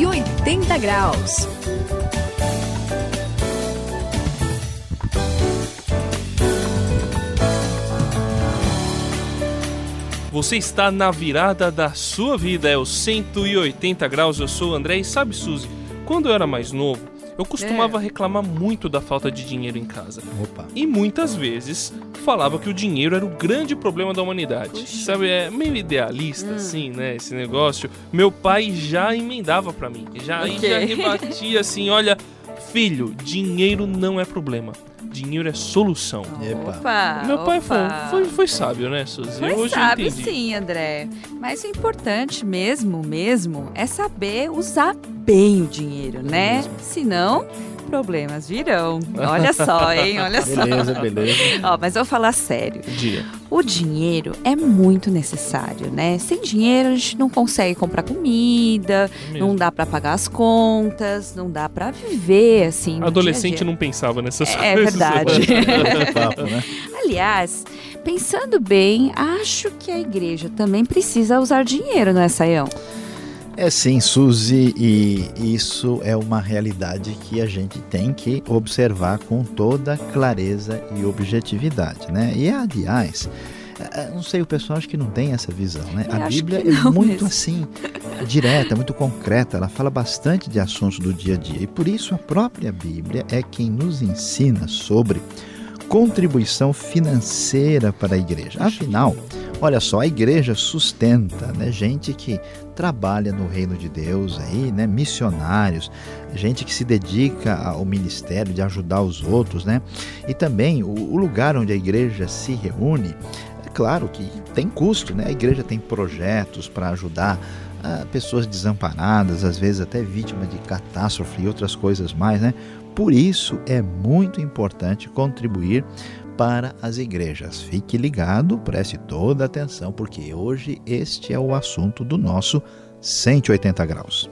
180 graus. Você está na virada da sua vida, é o 180 graus. Eu sou o André e sabe, Suzy, quando eu era mais novo, eu costumava é. reclamar muito da falta de dinheiro em casa. Opa. E muitas vezes falava que o dinheiro era o grande problema da humanidade. Puxa. Sabe, é meio idealista, hum. assim, né? Esse negócio. Meu pai já emendava para mim. Já, okay. já rebatia assim: olha, filho, dinheiro não é problema dinheiro é solução. Opa, Meu pai foi, foi, foi, sábio, né, Suzy? Foi Hoje sábio sim, André. Mas o importante mesmo, mesmo, é saber usar bem o dinheiro, né? Senão problemas virão. Olha só, hein? Olha só. Beleza, beleza. Ó, mas vou falar sério. Dia. O dinheiro é muito necessário, né? Sem dinheiro a gente não consegue comprar comida, é não dá para pagar as contas, não dá para viver assim. Adolescente dia dia. não pensava nessas é, coisas. É verdade. né? Aliás, pensando bem, acho que a igreja também precisa usar dinheiro, não é, Saião? É sim, Suzy, e isso é uma realidade que a gente tem que observar com toda clareza e objetividade, né? E aliás, é, não sei, o pessoal acho que não tem essa visão, né? Eu a Bíblia é muito mesmo. assim, direta, muito concreta, ela fala bastante de assuntos do dia a dia. E por isso a própria Bíblia é quem nos ensina sobre contribuição financeira para a igreja. Afinal, Olha só, a igreja sustenta né, gente que trabalha no reino de Deus aí, né, missionários, gente que se dedica ao ministério de ajudar os outros, né? E também o, o lugar onde a igreja se reúne, é claro que tem custo, né? A igreja tem projetos para ajudar ah, pessoas desamparadas, às vezes até vítimas de catástrofe e outras coisas mais, né? Por isso é muito importante contribuir para as igrejas. Fique ligado, preste toda atenção, porque hoje este é o assunto do nosso 180 graus.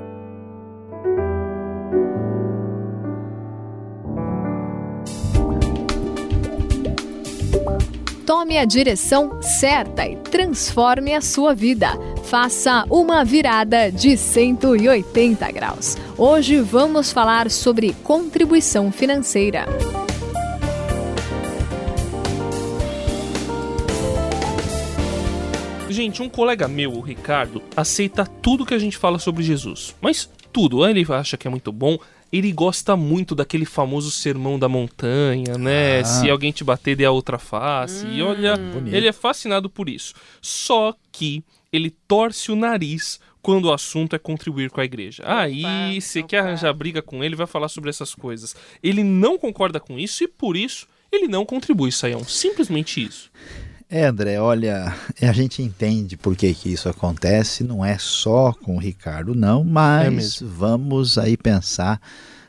A direção certa e transforme a sua vida. Faça uma virada de 180 graus. Hoje vamos falar sobre contribuição financeira. Gente, um colega meu, o Ricardo, aceita tudo que a gente fala sobre Jesus. Mas tudo. Ele acha que é muito bom. Ele gosta muito daquele famoso sermão da montanha, né? Ah. Se alguém te bater, dê a outra face. Hum, e olha, bonito. ele é fascinado por isso. Só que ele torce o nariz quando o assunto é contribuir com a igreja. Aí, você quer arranjar briga com ele, vai falar sobre essas coisas. Ele não concorda com isso e por isso ele não contribui, Saião. Simplesmente isso. É, André, olha, a gente entende por que, que isso acontece, não é só com o Ricardo, não, mas é vamos aí pensar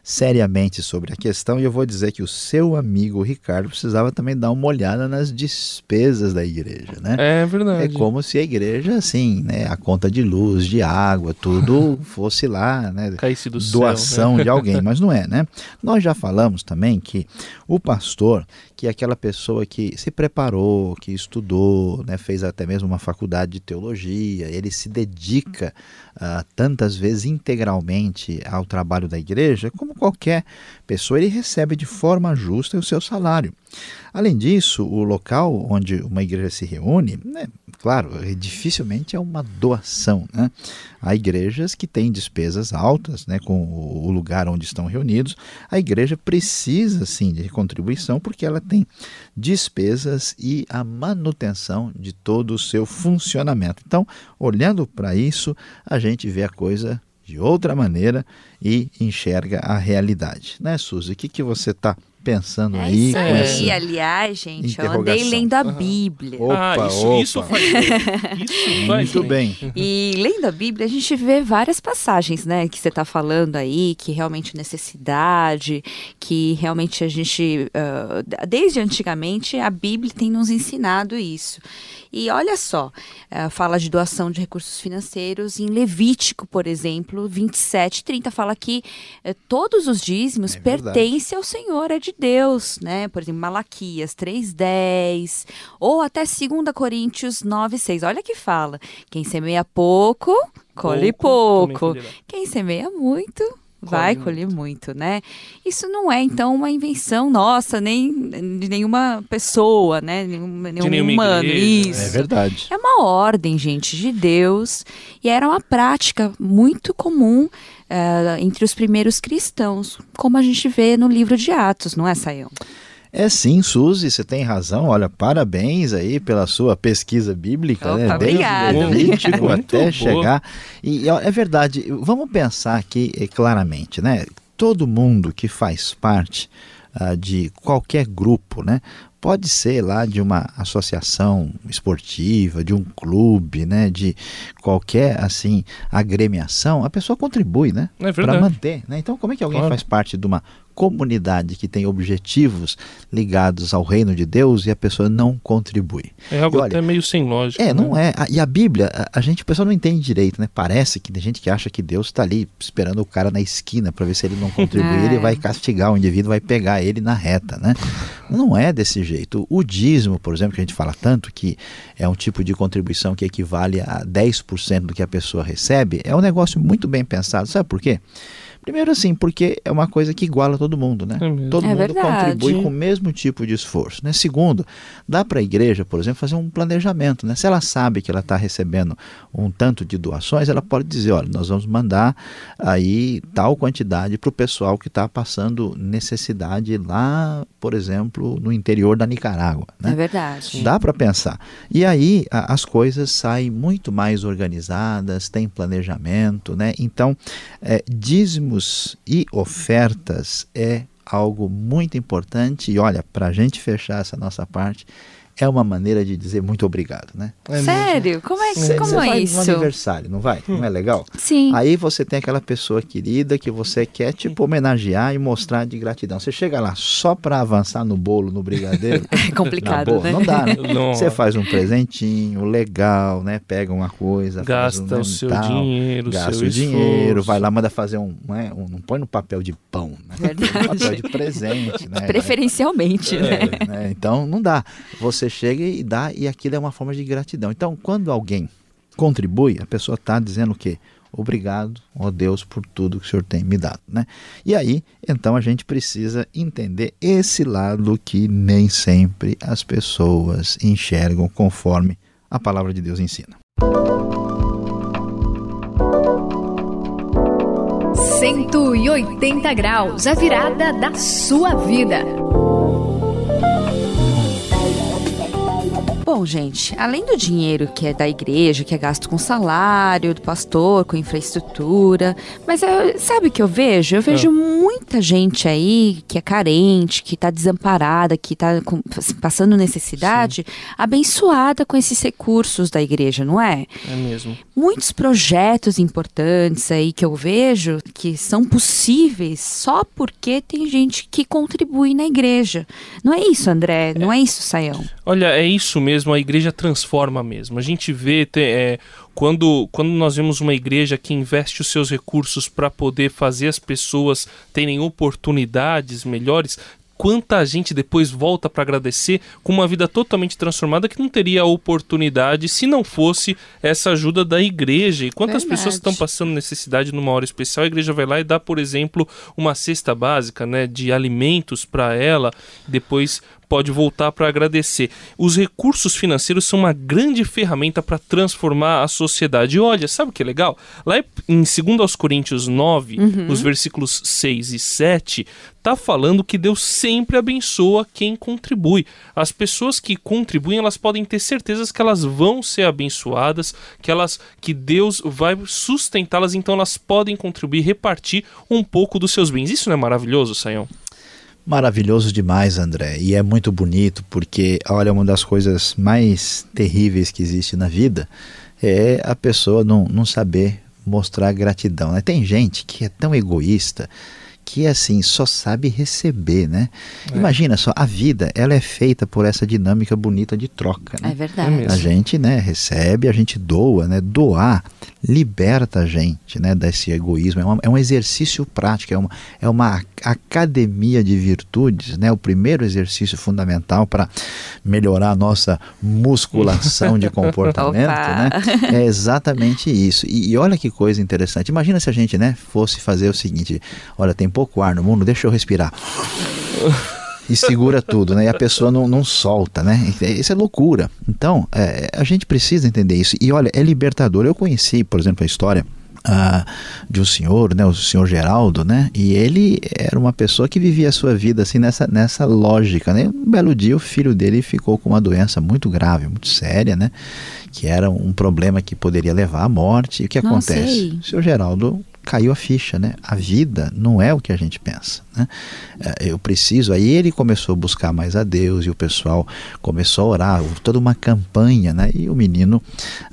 seriamente sobre a questão e eu vou dizer que o seu amigo Ricardo precisava também dar uma olhada nas despesas da igreja, né? É verdade. É como se a igreja, assim, né, a conta de luz, de água, tudo fosse lá, né? Caísse do doação céu, né? de alguém, mas não é, né? Nós já falamos também que o pastor, que é aquela pessoa que se preparou, que estudou, né, fez até mesmo uma faculdade de teologia, ele se dedica uh, tantas vezes integralmente ao trabalho da igreja, como qualquer pessoa, ele recebe de forma justa o seu salário. Além disso, o local onde uma igreja se reúne, né, claro, dificilmente é uma doação. Né? Há igrejas que têm despesas altas né, com o lugar onde estão reunidos. A igreja precisa, sim, de contribuição porque ela tem despesas e a manutenção de todo o seu funcionamento. Então, olhando para isso, a gente vê a coisa de outra maneira e enxerga a realidade. Né, Suzy? O que, que você está pensando é aí. Isso aí, aliás, gente, eu andei lendo a Bíblia. Opa, ah, isso, opa. isso faz Isso faz Muito bem. E lendo a Bíblia, a gente vê várias passagens, né, que você está falando aí, que realmente necessidade, que realmente a gente, uh, desde antigamente, a Bíblia tem nos ensinado isso. E olha só, uh, fala de doação de recursos financeiros em Levítico, por exemplo, 27, 30, fala que uh, todos os dízimos é pertencem ao Senhor, é de Deus, né? Por exemplo, Malaquias 3:10 ou até 2 Coríntios 9:6. Olha que fala: quem semeia pouco colhe pouco, pouco. Quem semeia muito, vai Colhe colher muito, né? Isso não é, então, uma invenção nossa, nem de nenhuma pessoa, né? Nenhum, nenhum nenhuma humano. igreja. Isso. É verdade. É uma ordem, gente, de Deus. E era uma prática muito comum eh, entre os primeiros cristãos, como a gente vê no livro de Atos, não é, Saião? É sim, Suzy, você tem razão. Olha, parabéns aí pela sua pesquisa bíblica, né? Opa, Desde obrigada. Levítico até chegar. E é verdade, vamos pensar aqui eh, claramente, né? Todo mundo que faz parte ah, de qualquer grupo, né? Pode ser lá de uma associação esportiva, de um clube, né? De qualquer assim agremiação, a pessoa contribui, né? É Para manter, né? Então, como é que alguém Claro. faz parte de uma comunidade que tem objetivos ligados ao reino de Deus e a pessoa não contribui? É algo E olha, até meio sem lógica. É, não né? é. A- E a Bíblia, a, gente, o pessoal não entende direito, né? Parece que tem gente que acha que Deus está ali esperando o cara na esquina para ver se ele não contribuir, É. ele vai castigar o indivíduo, vai pegar ele na reta, né? Não é desse jeito. O dízimo, por exemplo, que a gente fala tanto, que é um tipo de contribuição que equivale a 10% do que a pessoa recebe, é um negócio muito bem pensado. Sabe por quê? Primeiro assim, porque é uma coisa que iguala todo mundo, né? É todo É mundo verdade. contribui com o mesmo tipo de esforço. Né? Segundo, dá para a igreja, por exemplo, fazer um planejamento. Né? Se ela sabe que ela está recebendo um tanto de doações, ela pode dizer, olha, nós vamos mandar aí tal quantidade para o pessoal que está passando necessidade lá, por exemplo, no interior da Nicarágua. Né? É verdade. Dá para pensar. E aí a- as coisas saem muito mais organizadas, tem planejamento, né? Então, é, dízimos e ofertas é algo muito importante. E olha, para a gente fechar essa nossa parte, é uma maneira de dizer muito obrigado, né? É. Sério? Como é, Cê- como cê é vai isso? no aniversário, não vai? Não é legal? Sim. Aí você tem aquela pessoa querida que você quer, tipo, homenagear e mostrar de gratidão. Você chega lá só para avançar no bolo, no brigadeiro. É complicado, boa, né? Não dá, né? Não. Você faz um presentinho legal, né? Pega uma coisa, faz Gasta um, o seu tal, dinheiro, gasta seu o dinheiro, esforço. vai lá, manda fazer um, né? um- Não põe no papel de pão, né? Verdade. No papel de presente, né? Preferencialmente, né? É, né? Então não dá. Você chega e dá e aquilo é uma forma de gratidão. Então, quando alguém contribui, a pessoa está dizendo o quê? Obrigado, ó Deus, por tudo que o Senhor tem me dado. Né? E aí, então, a gente precisa entender esse lado que nem sempre as pessoas enxergam conforme a palavra de Deus ensina. 180 graus, a virada da sua vida. Gente, além do dinheiro que é da igreja, que é gasto com salário do pastor, com infraestrutura, mas eu- sabe o que eu vejo? Eu vejo muita gente aí que é carente, que tá desamparada, que tá com- passando necessidade, abençoada com esses recursos da igreja, não é? É mesmo. muitos projetos importantes aí que eu vejo que são possíveis só porque tem gente que contribui na igreja. Não é isso, André? Não é isso, Saião? Olha, é isso mesmo, a igreja transforma mesmo. A gente vê te- é, quando, quando nós vemos uma igreja que investe os seus recursos para poder fazer as pessoas terem oportunidades melhores. Quanta gente depois volta para agradecer com uma vida totalmente transformada que não teria a oportunidade se não fosse essa ajuda da igreja. E quantas Verdade. pessoas estão passando necessidade numa hora especial, a igreja vai lá e dá, por exemplo, uma cesta básica né, de alimentos para ela, depois pode voltar para agradecer. Os recursos financeiros são uma grande ferramenta para transformar a sociedade. E olha, sabe o que é legal? Lá em 2 aos Coríntios 9, os versículos 6 e 7, tá falando que Deus sempre abençoa quem contribui. As pessoas que contribuem, elas podem ter certezas que elas vão ser abençoadas, que elas que Deus vai sustentá-las, então elas podem contribuir, repartir um pouco dos seus bens. Isso não é maravilhoso, Sayão? Maravilhoso demais, André. E é muito bonito porque, olha, uma das coisas mais terríveis que existe na vida é a pessoa não, não saber mostrar gratidão. Né? Tem gente que é tão egoísta que assim só sabe receber, né? É. Imagina só, a vida ela é feita por essa dinâmica bonita de troca. Né? É verdade. a gente, né, recebe, a gente doa, né? Doar liberta a gente, né, desse egoísmo. É, uma, é um exercício prático, é uma, é uma academia de virtudes, né? O primeiro exercício fundamental para melhorar a nossa musculação de comportamento, né? É exatamente isso. E, e olha que coisa interessante. Imagina se a gente, né, fosse fazer o seguinte: olha, tem pouco ar no mundo, deixa eu respirar. e segura tudo, né? E a pessoa não, não solta, né? Isso é loucura. Então, é, a gente precisa entender isso. E olha, é libertador. Eu conheci, por exemplo, a história Uh, de um senhor, né, o senhor Geraldo, né, e ele era uma pessoa que vivia a sua vida assim nessa, nessa lógica, né. Um belo dia o filho dele ficou com uma doença muito grave, muito séria, né, que era um problema que poderia levar à morte. E o que Não acontece? Sei. O senhor Geraldo caiu a ficha, né? A vida não é o que a gente pensa, né? É, eu preciso. Aí ele começou a buscar mais a Deus e o pessoal começou a orar, toda uma campanha, né? E o menino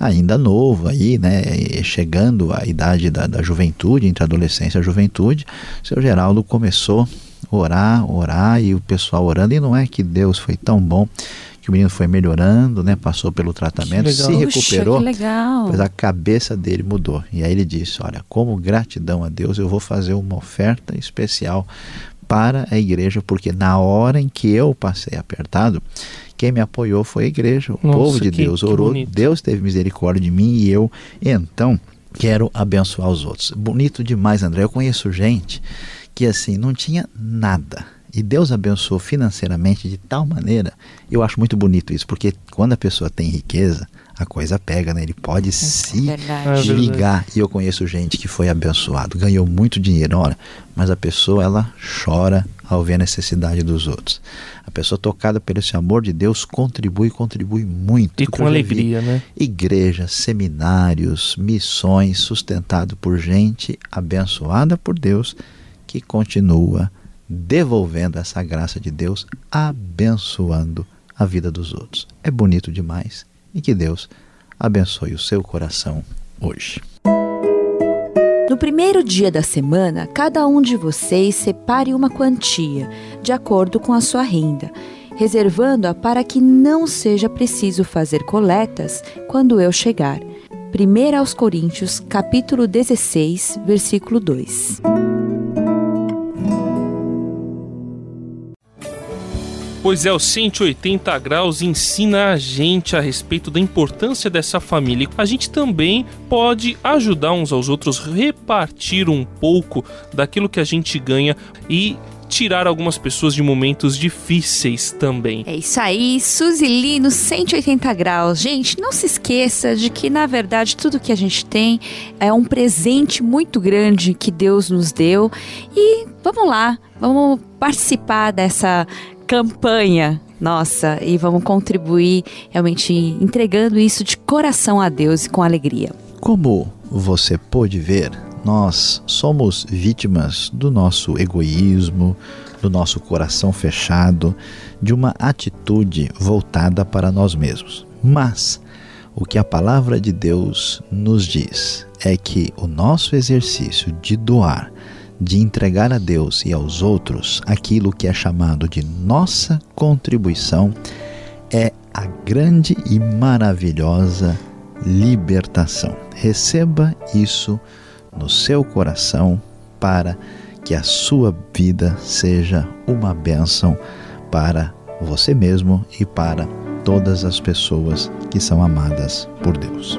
ainda novo aí, né? Chegando à idade da, da juventude, entre a adolescência e a juventude, seu Geraldo começou a orar, orar e o pessoal orando e não é que Deus foi tão bom que o menino foi melhorando, né? Passou pelo tratamento, se recuperou, mas a cabeça dele mudou. E aí ele disse: Olha, como gratidão a Deus, eu vou fazer uma oferta especial para a igreja, porque na hora em que eu passei apertado, quem me apoiou foi a igreja, o Nossa, povo de que, Deus orou, Deus teve misericórdia de mim e eu então quero abençoar os outros. Bonito demais, André. Eu conheço gente que assim não tinha nada e Deus abençoou financeiramente de tal maneira, eu acho muito bonito isso, porque quando a pessoa tem riqueza, a coisa pega, né? Ele pode é se verdade. ligar. E eu conheço gente que foi abençoado, ganhou muito dinheiro, olha, mas a pessoa ela chora ao ver a necessidade dos outros. A pessoa tocada por esse amor de Deus contribui, contribui muito. E com alegria, né? Igrejas, seminários, missões sustentado por gente abençoada por Deus que continua devolvendo essa graça de Deus, abençoando a vida dos outros. É bonito demais e que Deus abençoe o seu coração hoje. No primeiro dia da semana, cada um de vocês separe uma quantia, de acordo com a sua renda, reservando-a para que não seja preciso fazer coletas quando eu chegar. 1 aos Coríntios, capítulo 16, versículo 2. Pois é, o 180 graus ensina a gente a respeito da importância dessa família. A gente também pode ajudar uns aos outros, repartir um pouco daquilo que a gente ganha e tirar algumas pessoas de momentos difíceis também. É isso aí, Suzy no 180 graus. Gente, não se esqueça de que, na verdade, tudo que a gente tem é um presente muito grande que Deus nos deu. E vamos lá, vamos participar dessa campanha nossa e vamos contribuir realmente entregando isso de coração a Deus e com alegria. Como você pôde ver, nós somos vítimas do nosso egoísmo, do nosso coração fechado, de uma atitude voltada para nós mesmos. Mas o que a palavra de Deus nos diz é que o nosso exercício de doar de entregar a Deus e aos outros aquilo que é chamado de nossa contribuição é a grande e maravilhosa libertação. Receba isso no seu coração para que a sua vida seja uma bênção para você mesmo e para todas as pessoas que são amadas por Deus.